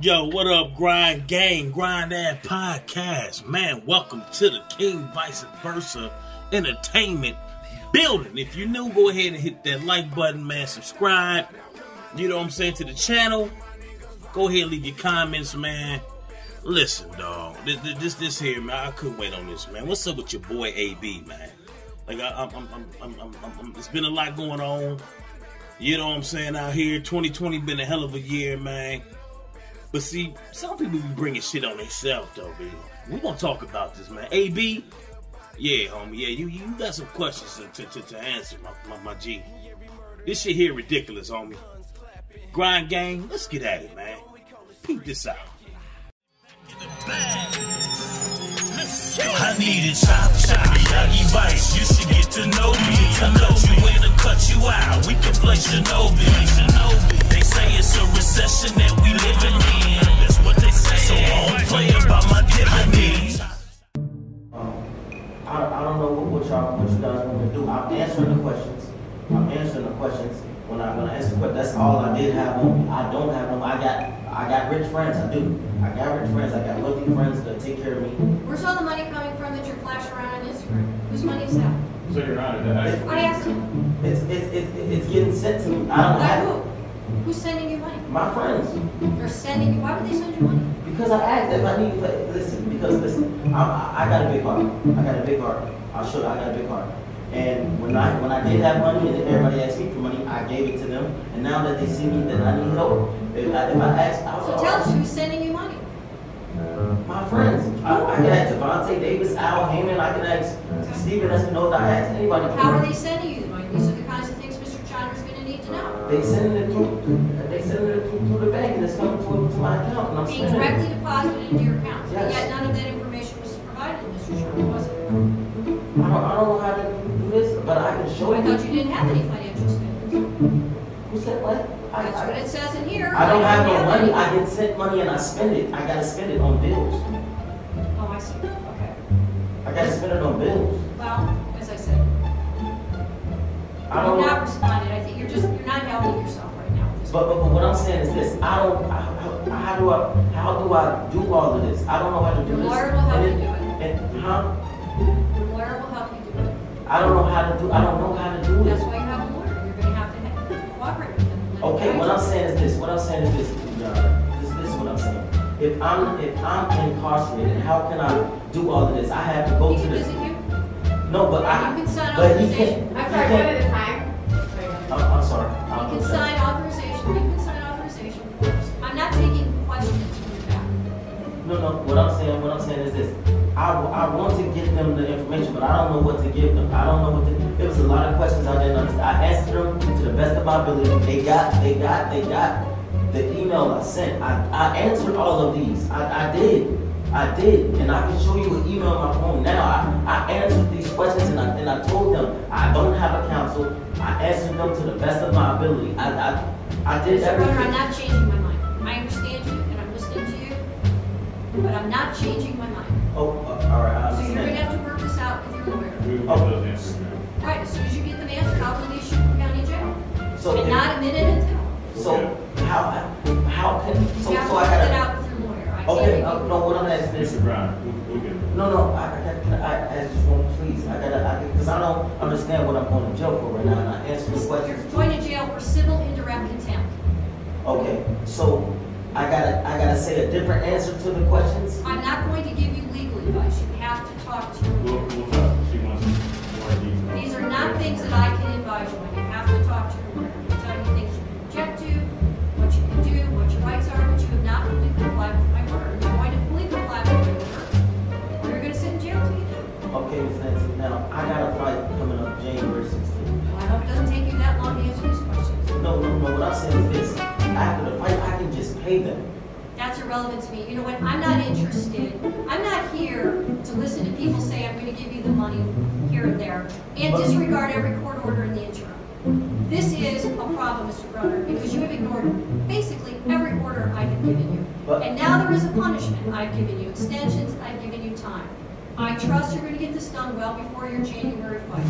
Yo, what up, Grind Gang, Grind Ave Podcast? Man, welcome to the King Vice Vurze Entertainment building. If you're new, go ahead and hit that like button, man. Subscribe. You know what I'm saying to the channel. Go ahead and leave your comments, man. Listen, dog. This, this, this here, man. I couldn't wait on this, man. What's up with your boy AB, man? Like, I, I'm, I'm, I'm, I'm, I'm, it's been a lot going on. You know what I'm saying out here. 2020 been a hell of a year, man. But see, some people be bringing shit on themselves, though, man. We gonna talk about this, man. AB, yeah, homie, yeah, you you got some questions to, to, to answer, my, my, my G. This shit here ridiculous, homie. Grind gang, let's get at it, man. Peep this out. I chop chop, Vice. You should get to know me. I cut you and cut you out. We can play Shinobi. They say it's a recession that we living in. I got rich friends. I do. I got rich friends. I got wealthy friends that take care of me. Where's all the money coming from that you're flashing around on Instagram? Whose money is that? So you're on it. I- I asked him. It's, it's, it's, it's getting sent to me. I don't By have who? Who's sending you money? my friends. They're sending you, why would they send you money? Because I asked if I need, but listen, because listen, I, I, I got a big heart. I got a big heart. I'll show you, I got a big heart. And when I, when I did have money and everybody asked me for money, I gave it to them. And now that they see me that I need help, if I, if I ask, I'll. So tell us who's sending you money. Uh, my friends. I, I can ask Gervonta Davis, Al Haymon, I can ask uh, Stephen Espinoza, I ask anybody. How are they sending you the money? These are the kinds of things Mr. Chandler's gonna need to know. They send it through, they sending it through, through the bank and it's coming to, to my account and I'm Being directly it. deposited into your accounts, but yet none of that information was provided Mr. Chandler, thought you didn't have any financial. Who said what? I, That's what I, it says in here. I don't have no money. I get sent money and I spend it, I gotta spend it on bills. Oh, I see, okay. I gotta spend it on bills. Well, as I said, I don't you've not responded. I think you're just, you're not helping yourself right now. at this But, but, but what I'm saying is this, I don't, how, how- how do I, how do I do all of this? I don't know how to do Your this. lawyer will help you do it. And, huh? Your lawyer will help you do it. I don't know how to do, I don't know how to do it. That's why you have a lawyer. You're gonna have to have- cooperate with him Okay, what. I'm saying is this, what I'm saying is this, Your Honor. this, this is what I'm saying. If I'm, if I'm incarcerated, how can I do all of this? I have to go He to can the, visit you. no, but I, You can sign but he can't. He can't- I, want to give them the information, but I don't know what to give them. I don't know what to, there was a lot of questions I didn't understand. I answered them to the best of my ability. They got, they got, they got the email I sent. I, I answered all of these. I, I did. I did. And I can show you an email on my phone now. I, I answered these questions and I, and I told them I don't have a counsel. I answered them to the best of my ability. I, I, I did Mr. Roder, I'm not changing my mind. But I'm not changing my mind. Oh, uh, all right, I So you're gonna understand. have to work this out with your lawyer. We will Oh. get those answers now. Right, as soon as you get them answered, I'll release you from county jail. So And if- not a minute until. So how, how can, so, You have so to I work it gotta, out with your lawyer. I can't okay, give uh, you. no, what I'm asking is, Mr. Brown, we'll, we'll get it. no, no, I, I, gotta- can I, I just want, please, I gotta, I, because I don't understand what I'm going to jail for right now, and I answer the You're questions. going to jail for civil indirect contempt. Okay, so I gotta, I gotta say a different answer to the questions? I'm not going to give you That's irrelevant to me. You know what? I'm not interested. I'm not here to listen to people say I'm gonna give you the money here and there and disregard every court order in the interim. This is a problem, Mr. Broner, because you have ignored basically every order I have given you. But- And now there is a punishment. I've given you extensions, I've given you time. I trust you're gonna get this done well before your January fight.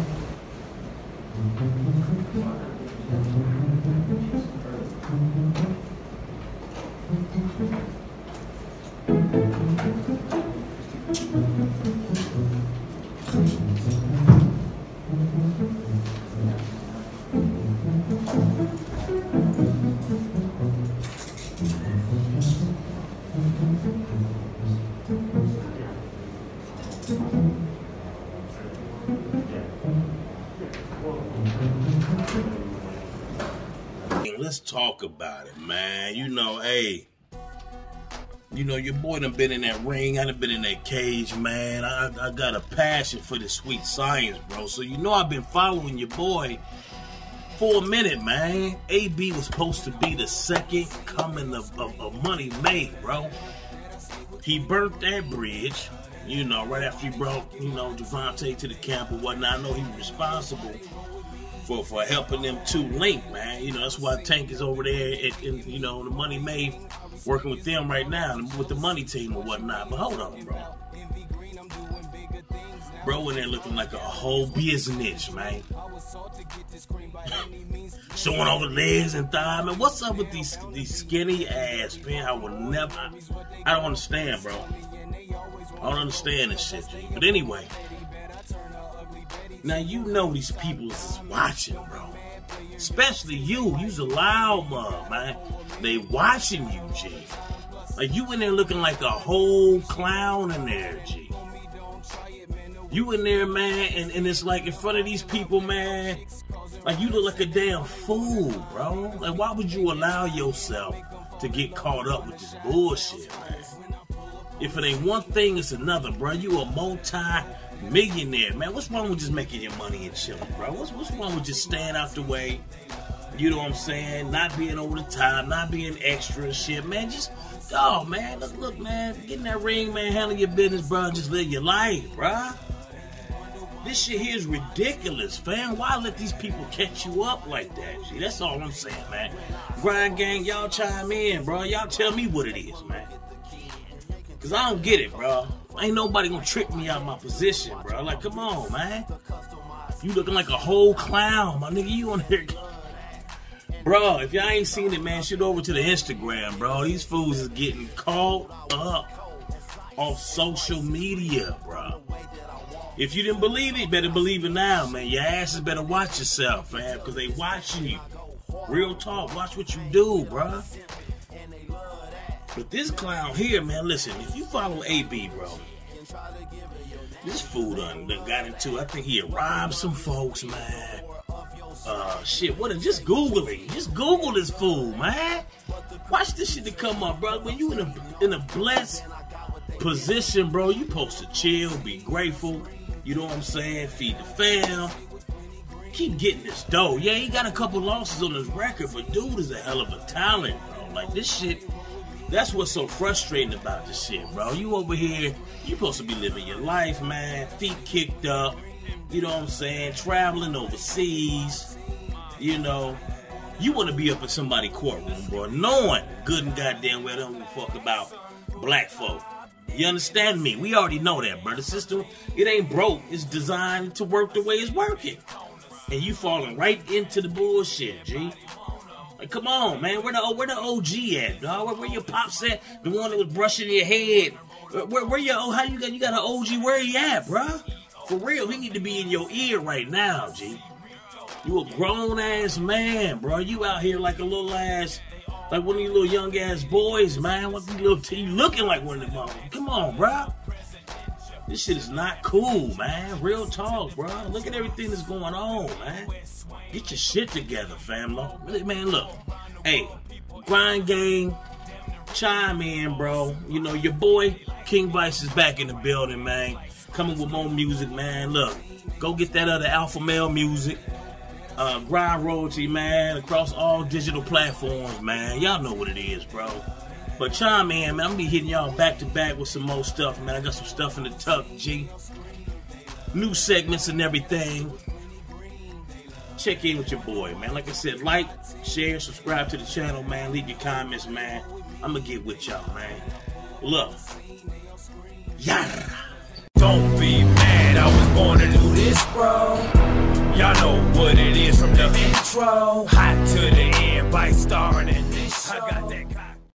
Let's talk about it, man. You know, hey, you know, your boy done been in that ring. I done been in that cage, man. I, I got a passion for the sweet science, bro. So you know I've been following your boy for a minute, man. AB was supposed to be the second coming of, of, of Money May, bro. He burnt that bridge, you know, right after he brought, you know, Gervonta to the camp or whatnot. I know he was responsible for, for helping them two link, man. You know, that's why Tank is over there in, you know, the Money May working with them right now with the money team or whatnot. But hold on, bro. Bro in there looking like a whole business, man. Showing all the legs and thighs, man. What's up with these these skinny ass, man? I will never I don't understand, bro. I don't understand this shit. But anyway. Now you know these people is watching, bro. Especially you. You's a loud mug, man. They watching you, G. Like you in there looking like a whole clown in there, G. You in there, man, and, and it's like in front of these people, man. Like you look like a damn fool, bro. Like why would you allow yourself to get caught up with this bullshit, man? If it ain't one thing, it's another, bro. You a multi millionaire, man. What's wrong with just making your money and chilling, bro? What's what's wrong with just staying out the way? You know what I'm saying? Not being over the top, not being extra and shit, man. Just oh man, look, look, man, get in that ring, man. Handle your business, bro. Just live your life, bro. This shit here is ridiculous, fam. Why let these people catch you up like that? That's all I'm saying, man. Grind gang, y'all chime in, bro. Y'all tell me what it is, man. Cause I don't get it, bro. Ain't nobody gonna trick me out of my position, bro. Like, come on, man. You looking like a whole clown, my nigga. You on here. Bro, if y'all ain't seen it, man, shoot over to the Instagram, bro. These fools is getting caught up on social media, bro. If you didn't believe it, better believe it now, man. Your asses better watch yourself, man, because they watching you. Real talk, watch what you do, bro. But this clown here, man, listen, if you follow AB, bro, this fool done, done got into, I think he robbed some folks, man. Uh, shit, what, just Google it. Just Google this fool, man. Watch this shit to come up, bro. When you in a, in a blessed position, bro, you supposed to chill, be grateful. You know what I'm saying? Feed the fam. Keep getting this dough. Yeah, he got a couple losses on his record, but dude is a hell of a talent, bro. Like this shit, that's what's so frustrating about this shit, bro. You over here, you supposed to be living your life, man. Feet kicked up. You know what I'm saying? Traveling overseas. You know, you want to be up in somebody's courtroom, bro, knowing good and goddamn well don't give a fuck about black folk. You understand me? We already know that, brother. System, it ain't broke. It's designed to work the way it's working. And you falling right into the bullshit, G. Like, come on, man. Where the where the OG at, dog? Where, where your pops at? The one that was brushing your head. Where, where, your oh, how you got you got an OG? Where he at, bro? For real, he need to be in your ear right now, G. You a grown ass man, bro. You out here like a little ass, like one of these little young ass boys, man. What these little t- you looking like one of them? Come on, bro. This shit is not cool, man. Real talk, bro. Look at everything that's going on, man. Get your shit together, family. Really, Man, look. Hey, grind gang, chime in, bro. You know, your boy King Vice is back in the building, man. Coming with more music, man. Look, go get that other Alpha Male music. Uh, grind royalty, man, across all digital platforms, man. Y'all know what it is, bro. But chime in, man. I'm gonna be hitting y'all back to back with some more stuff, man. I got some stuff in the tuck, G. New segments and everything. Check in with your boy, man. Like I said, like, share, subscribe to the channel, man. Leave your comments, man. I'm gonna get with y'all, man. Love. Yara. Don't be mad, I was born to do this, bro. Y'all know what it is from the intro. Hot to the end by starring in this. Got